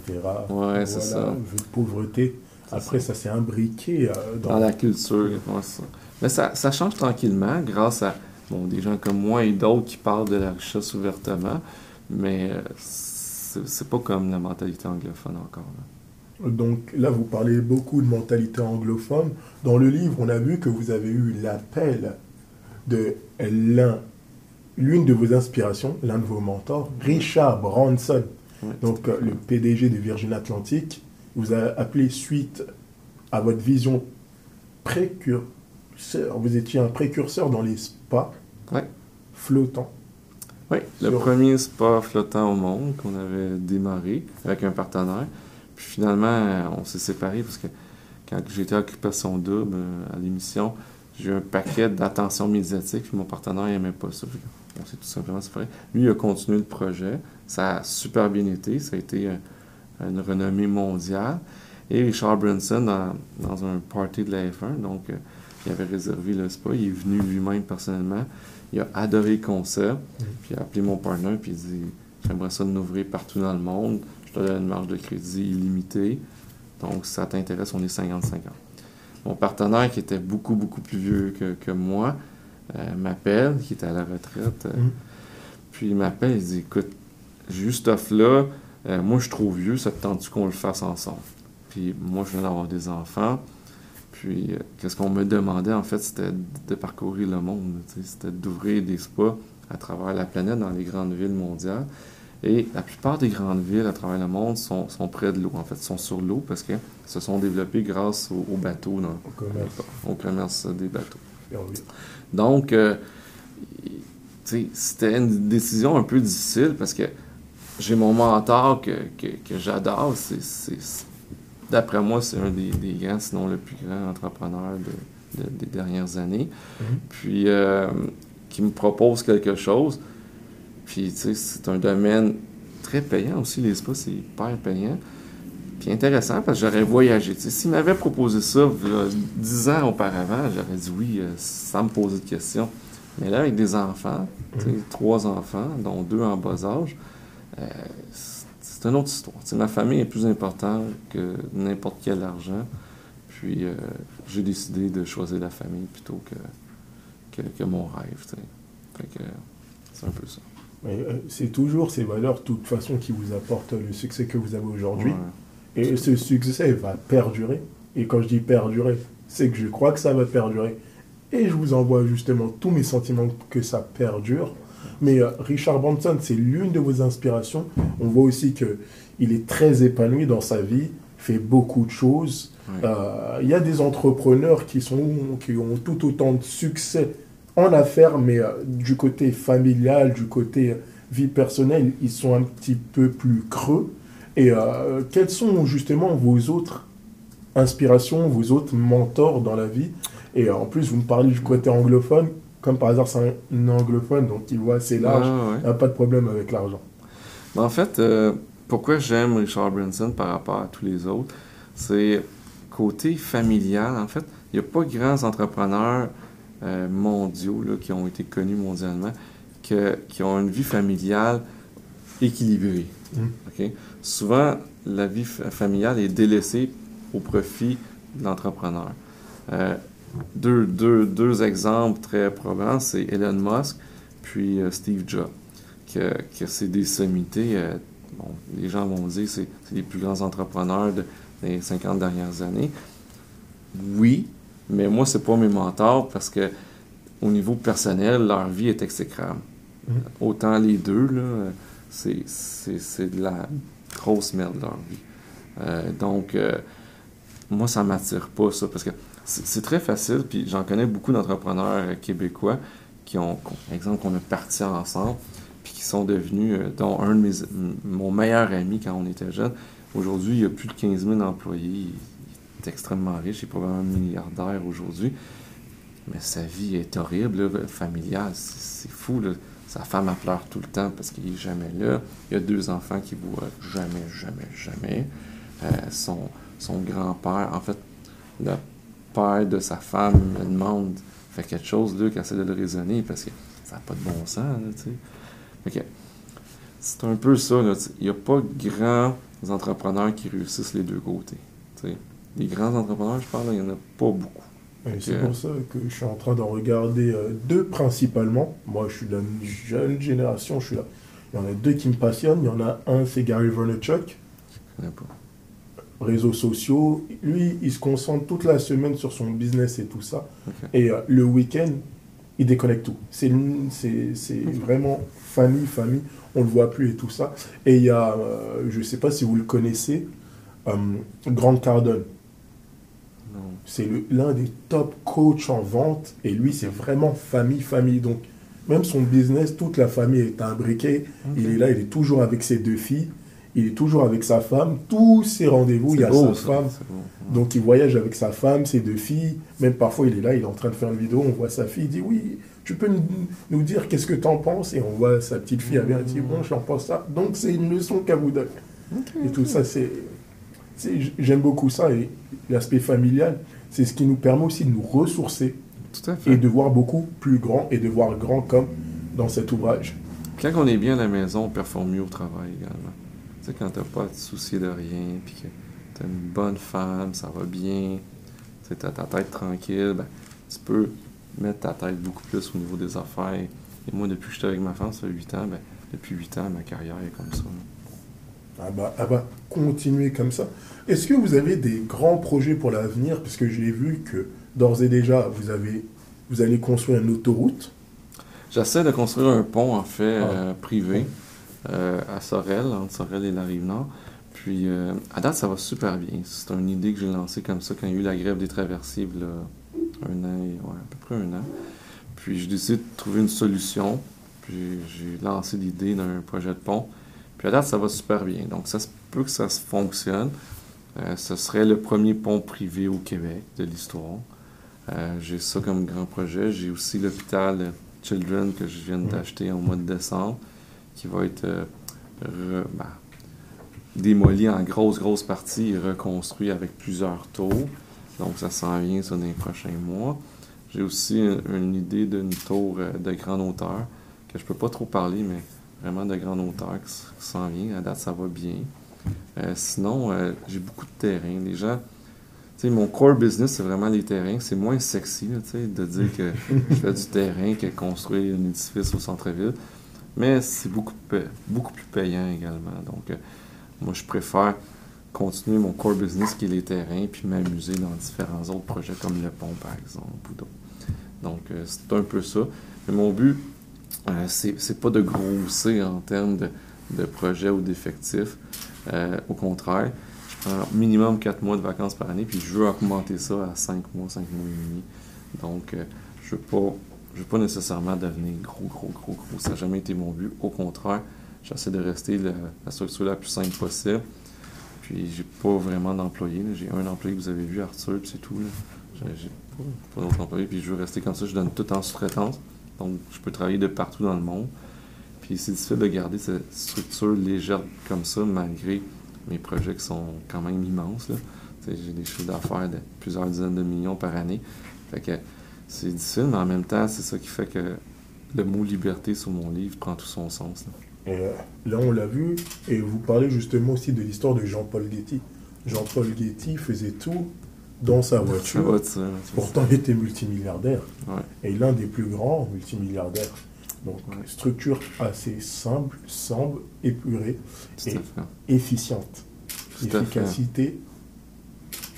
Ouais, c'est ça. vœu de pauvreté. Après, ça, s'est imbriqué euh, dans, Dans la culture, ouais, ça. Mais ça, ça change tranquillement grâce à bon, des gens comme moi et d'autres qui parlent de la richesse ouvertement, mais euh, c'est pas comme la mentalité anglophone encore. là. Donc là, vous parlez beaucoup de mentalité anglophone. Dans le livre, on a vu que vous avez eu l'appel de l'un, l'une de vos inspirations, l'un de vos mentors, Richard Branson, donc euh, le PDG de Virgin Atlantic, vous a appelé suite à votre vision précurseur. Vous étiez un précurseur dans les spas flottants. Oui, le Sur- premier spa flottant au monde qu'on avait démarré avec un partenaire. Puis finalement, on s'est séparés parce que quand j'étais à Occupation Double euh, à l'émission, j'ai un paquet d'attention médiatique, puis mon partenaire n'aimait pas ça. On s'est tout simplement séparés. Lui, il a continué le projet ça a super bien été. Ça a été euh, une renommée mondiale. Et Richard Branson, dans, dans un party de la F1, donc euh, il avait réservé le spa, il est venu lui-même personnellement. Il a adoré le concept. Puis il a appelé mon partenaire, puis il dit J'aimerais ça l'ouvrir partout dans le monde. Je te donne une marge de crédit illimitée. Donc, si ça t'intéresse, on est 50-50. Mon partenaire, qui était beaucoup, beaucoup plus vieux que, que moi, euh, m'appelle, qui était à la retraite. euh, Mhm. Puis il m'appelle, il dit Écoute, j'ai eu cette offre-là. Euh, moi, je suis trop vieux, ça te tente qu'on le fasse ensemble? Puis moi, je viens d'avoir des enfants. Puis, qu'est-ce qu'on me demandait, en fait, c'était de parcourir le monde. C'était d'ouvrir des spas à travers la planète dans les grandes villes mondiales. Et la plupart des grandes villes à travers le monde sont, sont près de l'eau, en fait, sont sur l'eau parce que se sont développées grâce aux, aux bateaux, dans, Au commerce. au commerce des bateaux. Donc, euh, c'était une décision un peu difficile parce que j'ai mon mentor que, que, que j'adore. C'est, d'après moi, c'est un des, des grands, sinon le plus grand entrepreneur de- de- des dernières années. Mhm. Puis, euh, qui me propose quelque chose. Puis, tu sais, c'est un domaine très payant aussi. Les spas, c'est hyper payant. Puis intéressant parce que j'aurais voyagé. Tu sais, s'il m'avait proposé ça dix ans auparavant, j'aurais dit oui euh, sans me poser de questions. Mais là, avec des enfants, tu sais, Mhm. trois enfants, dont deux en bas âge, euh, c'est une autre histoire. Tu sais, ma famille est plus importante que n'importe quel argent. Puis euh, j'ai décidé de choisir la famille plutôt que, que, que mon rêve. tu sais. Fait que c'est un peu ça. Euh, c'est toujours ces valeurs, de toute façon, qui vous apportent le succès que vous avez aujourd'hui. Ouais. Et ce succès va perdurer. Et quand je dis perdurer, c'est que je crois que ça va perdurer. Et je vous envoie justement tous mes sentiments que ça perdure. Mais euh, Richard Branson, c'est l'une de vos inspirations. On voit aussi que il est très épanoui dans sa vie, fait beaucoup de choses. Ouais. Euh, Il y a des entrepreneurs qui, sont, qui ont tout autant de succès en affaires, mais euh, du côté familial, du côté euh, vie personnelle, ils sont un petit peu plus creux. Et euh, quelles sont justement vos autres inspirations, vos autres mentors dans la vie? Et euh, en plus, vous me parlez du côté anglophone. Comme par hasard, c'est un anglophone, donc il voit assez large. Ah, ouais. Il n'y a pas de problème avec l'argent. Mais en fait, euh, pourquoi j'aime Richard Branson par rapport à tous les autres, c'est côté familial. En fait, il n'y a pas grands entrepreneurs euh, mondiaux là, qui ont été connus mondialement que- qui ont une vie familiale équilibrée. OK? Souvent, la vie fa- familiale est délaissée au profit de l'entrepreneur. Euh, deux, deux, deux exemples très probants, c'est Elon Musk puis euh, Steve Jobs que, que c'est des sommités. bon, les gens vont dire que c'est c'est les plus grands entrepreneurs de- des 50 dernières années. Oui, mais moi, c'est pas mes mentors parce que au niveau personnel, leur vie est exécrable. Mhm. Autant les deux, là, c'est- c'est c'est de la grosse merde leur vie. Euh, donc, euh, moi, ça m'attire pas, ça, parce que c'est très facile, puis j'en connais beaucoup d'entrepreneurs euh, québécois qui ont, exemple, qu'on a parti ensemble, puis qui sont devenus, euh, dont un de mes, mon meilleur ami quand on était jeune. Aujourd'hui, il y a plus de 15 000 employés. Extrêmement riche, il est probablement milliardaire aujourd'hui. Mais sa vie est horrible, familiale. C'est fou. Sa femme, elle pleure tout le temps parce qu'il n'est jamais là. Il y a deux enfants qui ne voient jamais, jamais, jamais. Euh, son, son grand-père, en fait, le père de sa femme me demande fait quelque chose, Luc, essaie de le raisonner parce que ça n'a pas de bon sens, là, que c'est un peu ça, là. Il n'y a pas grands entrepreneurs qui réussissent les deux côtés, Les grands entrepreneurs, je parle, il n'y en a pas beaucoup. C'est Ok. pour ça que je suis en train d'en regarder euh, deux principalement. Moi, je suis de la jeune génération, je suis là. Il y en a deux qui me passionnent. Il y en a un, c'est Gary Vaynerchuk, réseaux sociaux. Lui, il se concentre toute la semaine sur son business et tout ça. Et euh, le week-end, il déconnecte tout. C'est c'est- c'est vraiment famille, famille. On le voit plus et tout ça. Et il y a, euh, je ne sais pas si vous le connaissez, euh, Grant Cardone. C'est l'un des top coachs en vente. Et lui, c'est vraiment famille, famille. Donc, même son business, toute la famille est imbriquée. Il est là, il est toujours avec ses deux filles. il est toujours avec sa femme. Tous ses rendez-vous, il y a beau, sa ça, femme. beau. Donc il voyage avec sa femme, ses deux filles. Même parfois il est là, il est en train de faire une vidéo, on voit sa fille, il dit oui, tu peux nous- nous dire qu'est-ce que tu en penses? Et on voit sa petite fille, elle vient dit bon, j'en pense ça. Donc c'est une leçon qu'elle vous donne. Et tout ça, c'est- J'aime beaucoup ça. Et l'aspect familial, c'est ce qui nous permet aussi de nous ressourcer Tout à fait. et de voir beaucoup plus grand et de voir grand comme dans cet ouvrage. Quand on est bien à la maison, on performe mieux au travail également. Tu sais, quand t'as pas à te soucier de rien, puis que t'as une bonne femme, ça va bien, tu t'as ta tête tranquille, ben, tu peux mettre ta tête beaucoup plus au niveau des affaires. Et moi, depuis que j'étais avec ma femme, ça fait 8 ans, ben, depuis 8 ans, ma carrière est comme ça. Ah bah, ah bah, continuez comme ça. Est-ce que vous avez des grands projets pour l'avenir? Parce que j'ai vu que d'ores et déjà, vous, avez, vous allez construire une autoroute. J'essaie de construire un pont, en fait, Ah. euh, privé, euh, à Sorel, entre Sorel et la Rive-Nord. Puis, euh, à date, ça va super bien. C'est une idée que j'ai lancée comme ça quand il y a eu la grève des traversiers, là, un an, et, ouais, à peu près un an. Puis, j'ai décidé de trouver une solution. Puis, j'ai lancé l'idée d'un projet de pont. Puis, à ça va super bien. Donc, ça se peut que ça fonctionne. Euh, ce serait le premier pont privé au Québec de l'histoire. Euh, j'ai ça comme grand projet. J'ai aussi l'hôpital Children que je viens d'acheter au mois de décembre, qui va être euh, ben, démoli en grosse, grosse partie et reconstruit avec plusieurs tours. Donc, ça s'en vient ça dans les prochains mois. J'ai aussi une, une idée d'une tour de grande hauteur, que je peux pas trop parler, mais vraiment de grande hauteur qui qui s'en vient. À date, ça va bien. Euh, sinon, euh, j'ai beaucoup de terrain. Les gens, tu sais, mon core business, c'est vraiment les terrains. C'est moins sexy, tu de dire que je fais du terrain que construire un édifice au centre-ville. Mais c'est beaucoup, plus payant également. Donc, euh, moi, je préfère continuer mon core business qui est les terrains, puis m'amuser dans différents autres projets comme le pont, par exemple, ou d'autres. Donc, c'est un peu ça. Mais mon but, euh, c'est pas de grossir en termes de, de ou d'effectifs. Euh, au contraire, je prends minimum 4 mois de vacances par année, puis je veux augmenter ça à 5 mois, 5 mois et demi. Donc, euh, je veux pas, je veux pas nécessairement devenir gros, gros, gros, gros. Ça n'a jamais été mon but. Au contraire, j'essaie de rester la, structure la plus simple possible. Puis, j'ai pas vraiment d'employés. J'ai un employé que vous avez vu, Arthur, c'est tout. j'ai pas, pas d'autres employés, puis je veux rester comme ça. Je donne tout en sous-traitance. Donc, je peux travailler de partout dans le monde. Puis c'est difficile de garder cette structure légère comme ça, malgré mes projets qui sont quand même immenses. J'ai des chiffres d'affaires de plusieurs dizaines de millions par année. Fait que c'est difficile, mais en même temps, c'est ça qui fait que le mot liberté sur mon livre prend tout son sens. là. Euh, là, on l'a vu. Et vous parlez justement aussi de l'histoire de Jean-Paul Getty. Jean-Paul Getty faisait tout dans sa voiture. Pourtant, il était multimilliardaire. Ouais. Et l'un des plus grands multimilliardaires. Donc, Ouais. structure assez simple, simple, épurée, Tout Et- efficiente. Tout. Efficacité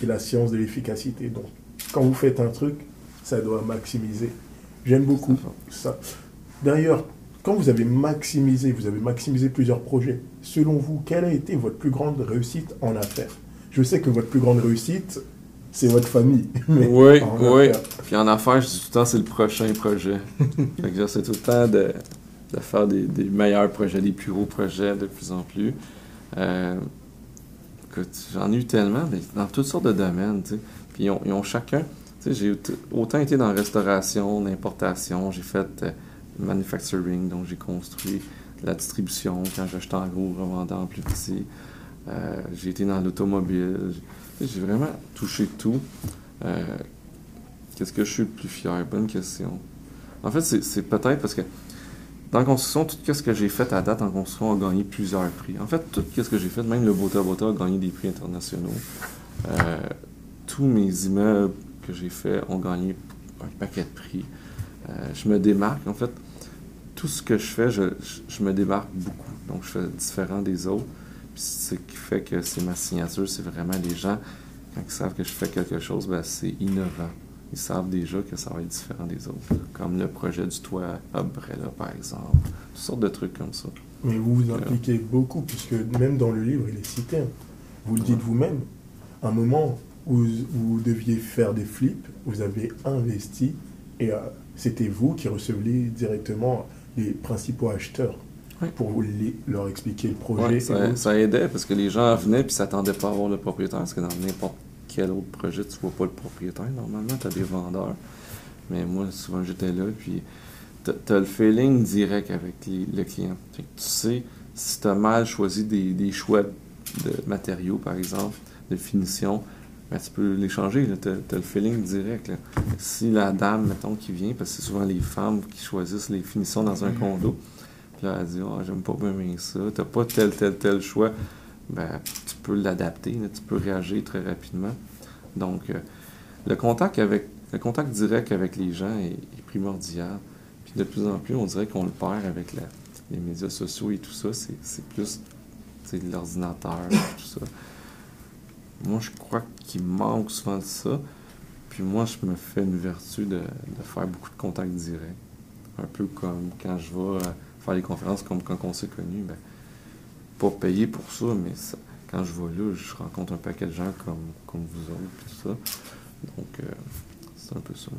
et la science de l'efficacité. Donc, quand vous faites un truc, ça doit maximiser. J'aime beaucoup ça. D'ailleurs, quand vous avez maximisé, vous avez maximisé plusieurs projets, selon vous, quelle a été votre plus grande réussite en affaires? Je sais que votre plus grande réussite, c'est votre famille. mais Oui, oui. Puis en affaires, je dis tout le temps, c'est le prochain projet. fait que j'essaie tout le temps de, de faire des, des meilleurs projets, des plus gros projets de plus en plus. Euh, écoute, j'en ai eu tellement, mais dans toutes sortes de domaines, tu sais. Puis ils ont, ils ont chacun, tu sais, j'ai autant été dans la restauration, l'importation, j'ai fait euh, manufacturing, donc j'ai construit la distribution quand j'achetais en gros, revendant en plus petit. Euh, j'ai été dans l'automobile. J'ai- vraiment touché tout. Euh, Qu'est-ce que je suis le plus fier? Bonne question. En fait, c'est peut-être parce que dans la construction, tout ce que j'ai fait à date en construction a gagné plusieurs prix. En fait, tout ce que j'ai fait, même le Bota Bota a gagné des prix internationaux. Euh, tous mes immeubles que j'ai faits ont gagné un paquet de prix. Euh, je me démarque. En fait, tout ce que je fais, je- je me démarque beaucoup. Donc, je fais différent des autres. Ce qui fait que c'est ma signature, c'est vraiment les gens, quand ils savent que je fais quelque chose, ben, c'est innovant. Ils savent déjà que ça va être différent des autres. Comme le projet du toit Umbrella, par exemple. Toutes sortes de trucs comme ça. Mais vous vous impliquez beaucoup, puisque même dans le livre, il est cité. hein. Vous le dites vous-même. Un moment où vous deviez faire des flips, vous avez investi et euh, c'était vous qui receviez directement les principaux acheteurs. Pour leur expliquer le projet. ça, aidait parce que les gens venaient et s'attendaient pas à voir le propriétaire, parce que dans n'importe quel autre projet, tu vois pas le propriétaire. Normalement, tu as des vendeurs. Mais moi, souvent, j'étais là, puis tu as le feeling direct avec le client. tu sais, si tu as mal choisi des, choix de matériaux, par exemple, de finition, ben, tu peux les changer. Tu as, le feeling direct. Si la dame, mettons, qui vient, parce que c'est souvent les femmes qui choisissent les finitions dans un condo, puis là, elle dit oh, J'aime pas bien ça, tu n'as pas tel, tel, tel choix, ben, tu peux l'adapter, tu peux réagir très rapidement. Donc, euh, le contact avec le contact direct avec les gens est, primordial. Puis de plus en plus, on dirait qu'on le perd avec les médias sociaux et tout ça. C'est plus l'ordinateur, tout ça. Moi, je crois qu'il manque souvent de ça. Puis moi, je me fais une vertu de, faire beaucoup de contacts directs. Un peu comme quand je vais euh, faire les conférences, comme quand on s'est connu, ben, pas payer pour ça, mais quand je vais là, je rencontre un paquet de gens comme, comme vous autres, tout ça. Donc, euh, c'est un peu ça.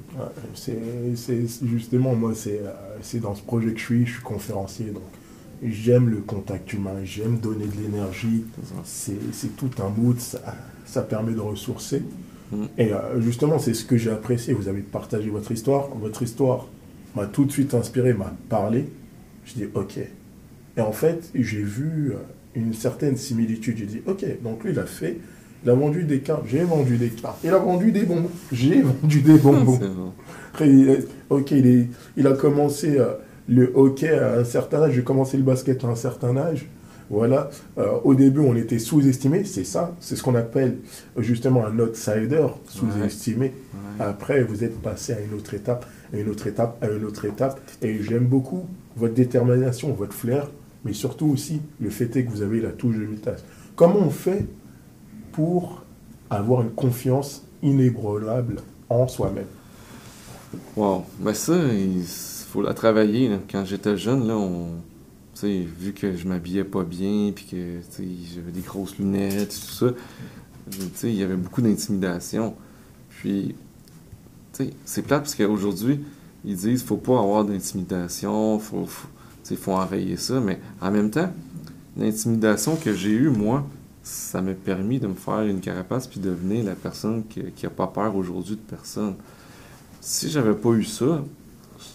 c'est justement, moi, euh, c'est dans ce projet que je suis, je suis conférencier, donc j'aime le contact humain, j'aime donner de l'énergie, c'est tout un mood, ça, ça permet de ressourcer. Mm. Et euh, justement, c'est ce que j'ai apprécié. Vous avez partagé votre histoire. Votre histoire m'a tout de suite inspiré, m'a parlé. Je dis OK. Et en fait, j'ai vu euh, une certaine similitude. J'ai dit OK, donc lui, il a fait. Il a vendu des cartes, j'ai vendu des cartes. Il a vendu des bonbons, j'ai vendu des bonbons. ok, il, est, il a commencé euh, le hockey à un certain âge, j'ai commencé le basket à un certain âge. Voilà. Euh, au début, on était sous-estimé, c'est ça. C'est ce qu'on appelle justement un outsider, sous-estimé. Après, vous êtes passé à une autre étape, à une autre étape, à une autre étape. Et j'aime beaucoup votre détermination, votre flair, mais surtout aussi le fait est que vous avez la touche de vitesse. Comment on fait pour avoir une confiance inébranlable en soi-même? Wow. Ben ça, il faut la travailler. Quand j'étais jeune, là, on vu que je m'habillais pas bien, puis que j'avais des grosses lunettes, tout ça, il y avait beaucoup d'intimidation. Puis, c'est plate parce qu'aujourd'hui, ils disent faut pas avoir d'intimidation, faut, faut, faut enrayer ça, mais en même temps, l'intimidation que j'ai eue, moi, ça m'a permis de me faire une carapace puis de devenir la personne qui, qui a pas peur aujourd'hui de personne. Si j'avais pas eu ça,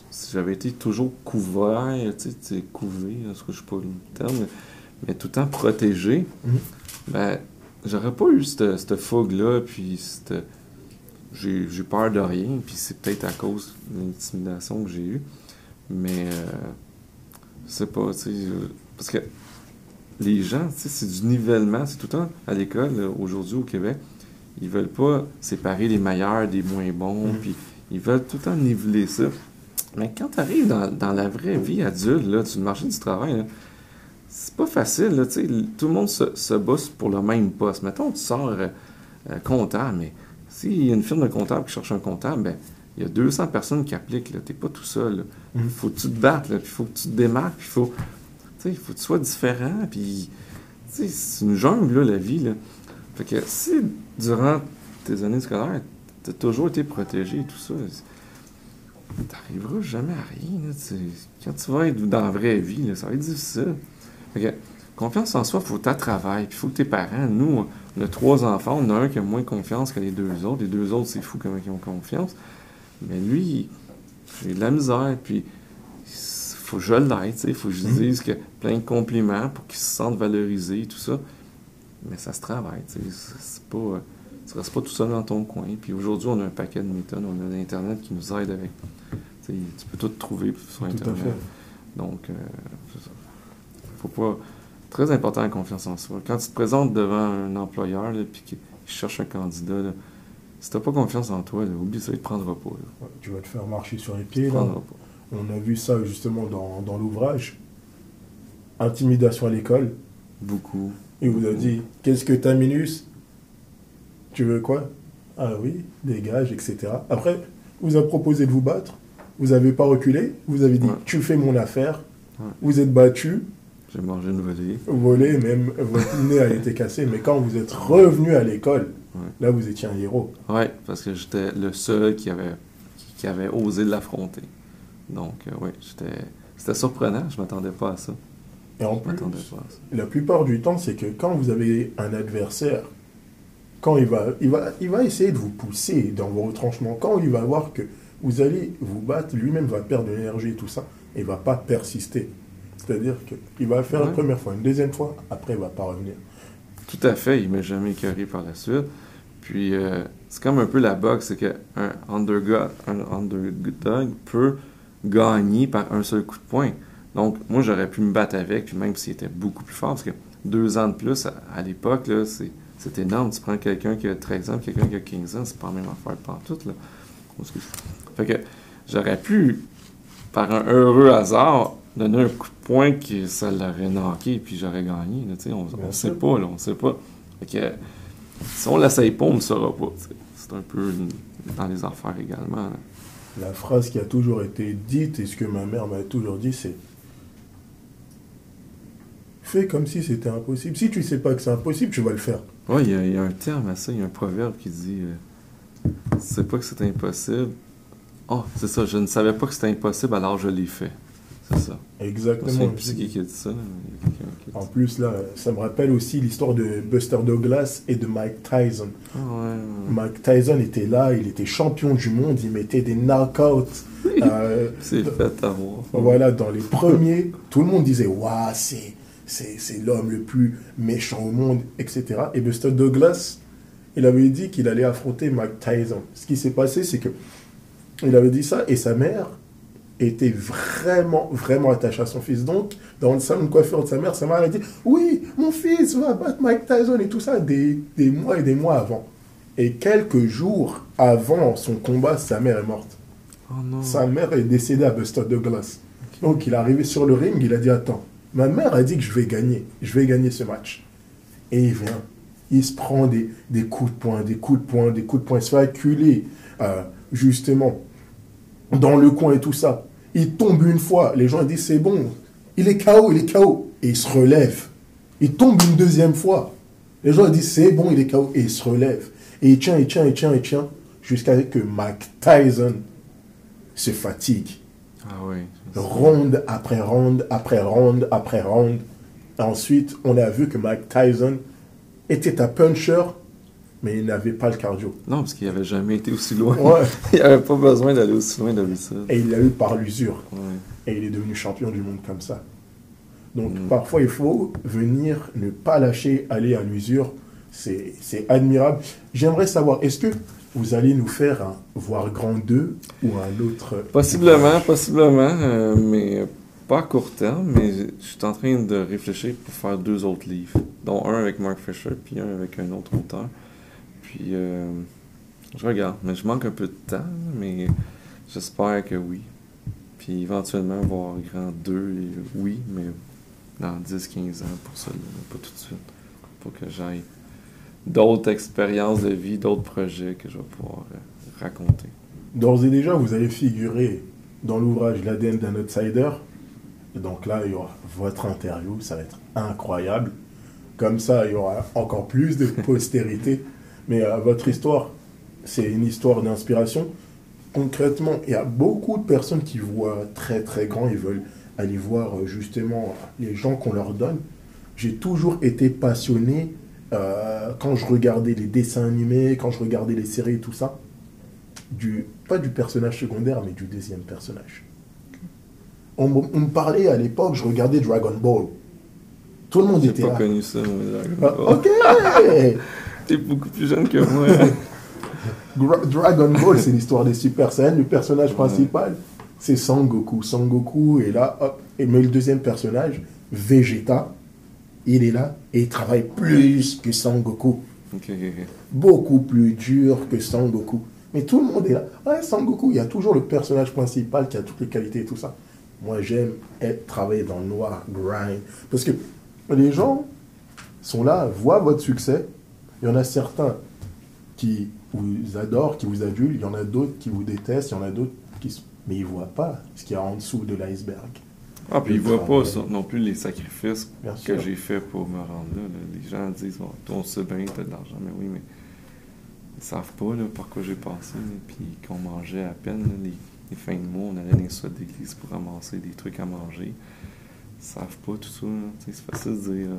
si j'avais été toujours couvert, tu sais, couvé, ce que je sais pas le terme, mais, tout le temps protégé, mhm. ben, j'aurais pas eu cette, cette fougue-là, puis j'ai, j'ai peur de rien, puis c'est peut-être à cause de l'intimidation que j'ai eue, mais euh, c'est pas, tu sais, parce que les gens, tu sais, c'est du nivellement, c'est tout le temps à l'école, aujourd'hui au Québec, ils veulent pas séparer les meilleurs des moins bons, mhm. puis ils veulent tout le temps niveler ça. Mais quand tu arrives dans, la vraie vie adulte, là, du marché du travail, c'est pas facile. Là, tout le monde se, se bosse pour le même poste. Mettons, tu sors euh, euh, comptable, mais s'il y a une firme de comptable qui cherche un comptable, ben, il y a 200 personnes qui appliquent. Tu n'es pas tout seul. Il mm-hmm. faut que tu te battes, il faut que tu te démarques, il faut, il faut que tu sois différent. Puis, c'est une jungle, là, la vie. Là. Fait que si, durant tes années scolaires, tu as toujours été protégé et tout ça, t'arriveras jamais à rien. quand tu vas être dans la vraie vie, ça va être difficile. confiance en soi, il faut que tu travailles. Puis il faut que tes parents, nous, on a trois enfants, on a un qui a moins confiance que les deux autres. Les deux autres, c'est fou comment ils ont confiance. Mais lui, j'ai de la misère. Puis faut que je l'aide, il faut que je mmh. dise que plein de compliments pour qu'il se sente valorisé, tout ça. Mais ça se travaille. C'est pas tu restes pas tout seul dans ton coin. Puis aujourd'hui, on a un paquet de méthodes, on a l'Internet qui nous aide avec. Tu peux tout trouver sur Internet. Donc, euh, faut pas. Très important la confiance en soi. Quand tu te présentes devant un employeur et qu'il cherche un candidat, là, si tu n'as pas confiance en toi, oublie ça, il te prendra pas. tu vas te faire marcher sur les pieds. On a vu ça justement dans, dans l'ouvrage. Intimidation à l'école. Beaucoup. Il vous a dit Qu'est-ce que tu minus? Tu veux quoi? Ah oui, dégage, etc. Après, vous a proposé de vous battre, vous n'avez pas reculé, vous avez dit tu fais mon affaire, vous êtes battu. J'ai mangé une volée. Volée, même votre nez a été cassé, mais quand vous êtes revenu à l'école, là vous étiez un héros. Oui, parce que j'étais le seul qui avait, qui avait osé l'affronter. Donc, euh, oui, c'était surprenant, je ne m'attendais pas à ça. Et en plus, la plupart du temps, c'est que quand vous avez un adversaire, quand il va, il va, il va essayer de vous pousser dans vos retranchements, quand il va voir que vous allez vous battre, lui-même va perdre de l'énergie et tout ça, et va pas persister. C'est-à-dire qu'il va le faire la Ouais. première fois, une deuxième fois, après il va pas revenir. Tout à fait, il m'a jamais écœuré par la suite. Puis euh, c'est comme un peu la boxe, c'est qu'un underdog, un underdog peut gagner par un seul coup de poing. Donc moi j'aurais pu me battre avec, puis même s'il était beaucoup plus fort, parce que deux ans de plus à, à l'époque, là, c'est, c'est énorme. Tu prends quelqu'un qui a 13 ans, quelqu'un qui a 15 ans, c'est pas la même affaire pantoute, là. Excuse. Fait que j'aurais pu, par un heureux hasard, donner un coup de poing qui ça l'aurait knocké, puis j'aurais gagné. là, on sûr. sait pas, là, on sait pas. Fait que si on l'essaye pas, on ne saura pas. C'est un peu dans les affaires également. là. La phrase qui a toujours été dite, et ce que ma mère m'a toujours dit, c'est Fais comme si c'était impossible. Si tu sais pas que c'est impossible, tu vas le faire. Ouais, il y, a- il y a un terme à ça, il y a un proverbe qui dit euh, Tu sais pas que c'est impossible. Oh, c'est ça, je ne savais pas que c'était impossible, alors je l'ai fait. Ça. Exactement. plus qui ça. qui En plus, là, ça me rappelle aussi l'histoire de Buster Douglas et de Mike Tyson. Ah ouais, ouais. Mike Tyson était là, il était champion du monde, il mettait des knockouts. euh, C'est fait avoir. voilà, dans les premiers, tout le monde disait Waouh, c'est, c'est, c'est l'homme le plus méchant au monde, etc. Et Buster Douglas, il avait dit qu'il allait affronter Mike Tyson. Ce qui s'est passé, c'est que il avait dit ça et sa mère était vraiment, vraiment attachée à son fils. Donc, dans le salon de coiffure de sa mère, sa mère a dit Oui, mon fils va battre Mike Tyson et tout ça des, des mois et des mois avant. Et quelques jours avant son combat, sa mère est morte. Oh non. Sa mère est décédée à Buster Douglas. Donc il est arrivé sur le ring, il a dit Attends, ma mère a dit que je vais gagner, je vais gagner ce match. Et il vient, il se prend des, des coups de poing, des coups de poing, des coups de poing, il se fait acculer, euh, justement, dans le coin et tout ça. Il tombe une fois, les gens disent C'est bon, il est KO, il est KO. Et il se relève. Il tombe une deuxième fois. Les gens disent C'est bon, il est KO. Et il se relève. Et il tient, il tient, il tient, il tient, jusqu'à ce que Mike Tyson se fatigue. Ah oui. Ronde après ronde, après ronde, après ronde. Ensuite, on a vu que Mike Tyson était un puncher, mais il n'avait pas le cardio. Non, parce qu'il n'avait jamais été aussi loin. Ouais. il n'avait pas besoin d'aller aussi loin d'habitude. Et il l'a eu par l'usure. Ouais. Et il est devenu champion du monde comme ça. Donc Mm. parfois, il faut venir, ne pas lâcher, aller à l'usure. C'est admirable. J'aimerais savoir, est-ce que vous allez nous faire un Voir Grand 2 ou un autre Possiblement, possiblement, euh, mais pas à court terme, mais je je suis en train de réfléchir pour faire deux autres livres, dont un avec Mark Fisher, puis un avec un autre auteur. Puis euh, je regarde, mais je manque un peu de temps, mais j'espère que oui. Puis éventuellement voir Grand 2, et oui, mais dans 10-15 ans pour ça, pas tout de suite. Pour que j'aille d'autres expériences de vie, d'autres projets que je vais pouvoir euh, raconter. D'ores et déjà, vous avez figuré dans l'ouvrage L'ADN d'un outsider. Donc là, il y aura votre interview, ça va être incroyable. Comme ça, il y aura encore plus de postérité. Mais euh, votre histoire, c'est une histoire d'inspiration. Concrètement, il y a beaucoup de personnes qui voient très très grand, ils veulent aller voir euh, justement les gens qu'on leur donne. J'ai toujours été passionné euh, quand je regardais les dessins animés, quand je regardais les séries et tout ça du, pas du personnage secondaire, mais du deuxième personnage. On, me- on me parlait à l'époque, je regardais Dragon Ball. Tout le monde était pas là. connu ça, moi, Dragon Ball. ok T'es beaucoup plus jeune que moi. Dragon Ball, c'est l'histoire des Super Saiyans. Le personnage principal, c'est Sangoku. Sangoku est là, hop. Et mais le deuxième personnage, Vegeta, il est là et il travaille plus que Sangoku. Ok, ok, ok. beaucoup plus dur que Sangoku. Mais tout le monde est là. Ouais, Sangoku, il y a toujours le personnage principal qui a toutes les qualités et tout ça. Moi, j'aime être travailler dans le noir, grind. Parce que les gens sont là, voient votre succès. Il y en a certains qui vous adorent, qui vous adulent. Il y en a d'autres qui vous détestent. Il y en a d'autres qui... Mais ils ne voient pas ce qu'il y a en dessous de l'iceberg. Ah, puis ils Le voient pas ça, non plus les sacrifices que j'ai fait pour me rendre là, là. Les gens disent, bon, on sait bien, t'as de l'argent, mais oui, mais ils savent pas là, par quoi j'ai passé, là, puis qu'on mangeait à peine les, les fins de mois, on allait dans les soies d'église pour ramasser des trucs à manger. savent pas tout ça. Tu C'est facile de dire.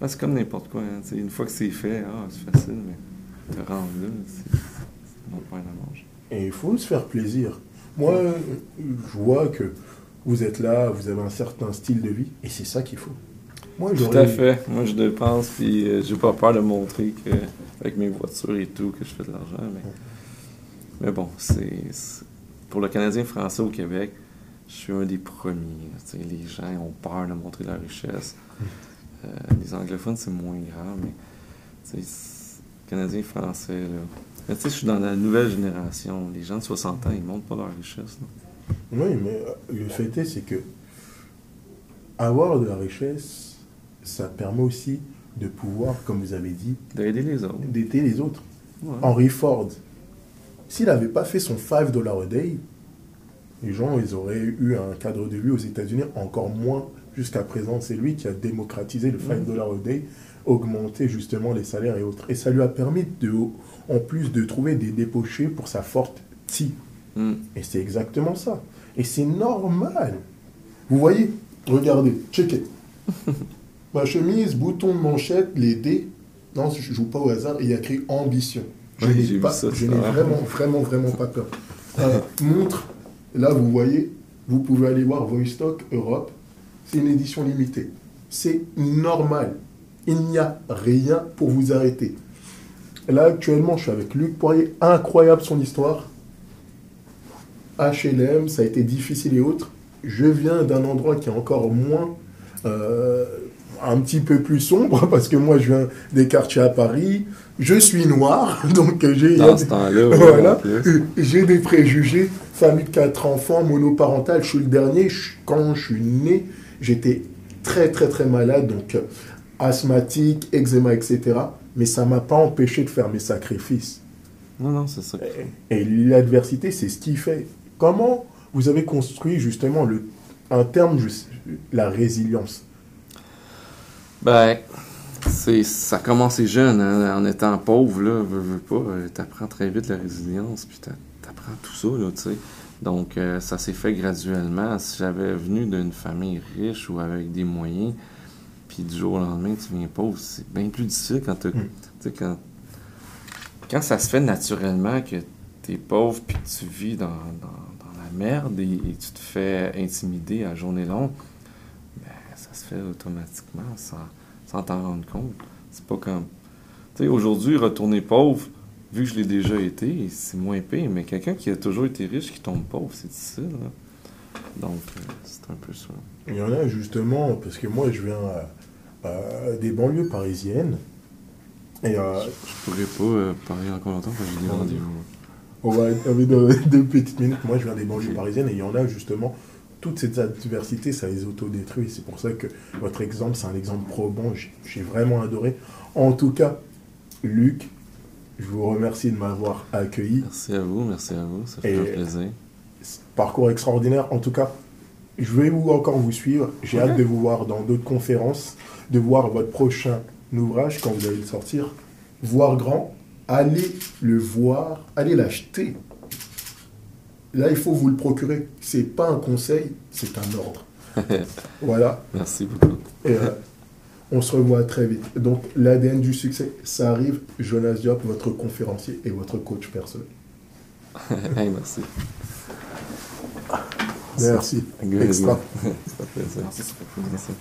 Ben, c'est comme n'importe quoi. hein, Une fois que c'est fait, ah, c'est facile, mais te rendre là, c'est mon pain à manger. Et il faut se faire plaisir. Moi, je vois que vous êtes là, vous avez un certain style de vie, et c'est ça qu'il faut. Moi, Tout à fait. Moi, je dépense, puis euh, j'ai pas peur de montrer que, avec mes voitures et tout, que je fais de l'argent. Mais, mais bon, c'est pour le Canadien français au Québec, je suis un des premiers. les gens ont peur de montrer leur richesse. Euh, les anglophones, c'est moins grave, mais tu sais, c'est- Canadien français, là. Mais tu sais, je suis dans la nouvelle génération. Les gens de 60 ans, ils montrent pas leur richesse. là. Oui, mais euh, le fait est, c'est que avoir de la richesse, ça permet aussi de pouvoir, comme vous avez dit, D'aider les autres. d'aider les autres. Ouais. Henry Ford, s'il n'avait pas fait son 5 dollars a day, les gens ils auraient eu un cadre de vie aux États-Unis encore moins jusqu'à présent. C'est lui qui a démocratisé le 5 Mhm. dollars a day, augmenté justement les salaires et autres. Et ça lui a permis, de, en plus, de trouver des débauchés pour sa forte T. Hmm. Et c'est exactement ça. Et c'est normal. Vous voyez Regardez, checkez. Ma chemise, bouton de manchette, les dés. Non, je joue pas au hasard. Il y a écrit ambition. Je Oui, n'ai pas- ça, je ça. n'ai vraiment, vraiment, vraiment pas peur. Euh, montre. Là, vous voyez, vous pouvez aller voir Voistock Europe. C'est une édition limitée. C'est normal. Il n'y a rien pour vous arrêter. Là, actuellement, je suis avec Luc Poirier. Incroyable son histoire. HLM, ça a été difficile et autres. Je viens d'un endroit qui est encore moins, euh, un petit peu plus sombre, parce que moi je viens des quartiers à Paris. Je suis noir, donc j'ai voilà. j'ai des préjugés. Famille de quatre enfants, monoparental. Je suis le dernier. Je- quand je suis né, j'étais très très très malade, donc euh, asthmatique, eczéma, etc. Mais ça m'a pas empêché de faire mes sacrifices. Non, non, c'est ça. Et l'adversité, c'est ce qui fait. Comment vous avez construit justement le, un terme, la résilience? Ben, c'est, ça a commencé jeune, hein, en étant pauvre, là, veux, veux pas, euh, t'apprends très vite la résilience, puis t'a- t'apprends tout ça, là, tu sais. Donc, euh, ça s'est fait graduellement. Si j'avais venu d'une famille riche ou avec des moyens, puis du jour au lendemain, tu viens pauvre, c'est bien plus difficile quand Mm. tu quand, quand ça se fait naturellement que t'es pauvre, puis que tu vis dans, dans, dans la merde et, et tu te fais intimider à journée longue, ben, ça se fait automatiquement sans, sans t'en rendre compte. C'est pas comme. Tu sais, aujourd'hui, retourner pauvre, vu que je l'ai déjà été, c'est moins pire, mais quelqu'un qui a toujours été riche qui tombe pauvre, c'est difficile. là. Donc, euh, c'est un peu ça. Il y en a justement, parce que moi je viens euh, euh, des banlieues parisiennes. Et euh, Je pourrais pas euh, parler encore longtemps parce que j'ai des rendez-vous. on va avec deux, deux petites minutes. Moi je viens des banlieues parisiennes et il y en a justement. Toutes ces adversités, ça les autodétruit. C'est pour ça que votre exemple, c'est un exemple probant. J'ai vraiment adoré. En tout cas, Luc, je vous remercie de m'avoir accueilli. Merci à vous, merci à vous, ça fait Et- un plaisir. parcours extraordinaire. En tout cas, je vais vous encore vous suivre. J'ai hâte de vous voir dans d'autres conférences, de voir votre prochain ouvrage quand vous allez le sortir. Voir grand, allez le voir, allez l'acheter. Là, il faut vous le procurer. C'est pas un conseil, c'est un ordre. voilà. Merci beaucoup. Et, euh, on se revoit très vite. Donc, l'ADN du succès, ça arrive. Jonas Diop, votre conférencier et votre coach personnel. hey, merci. Merci. Extra. Merci.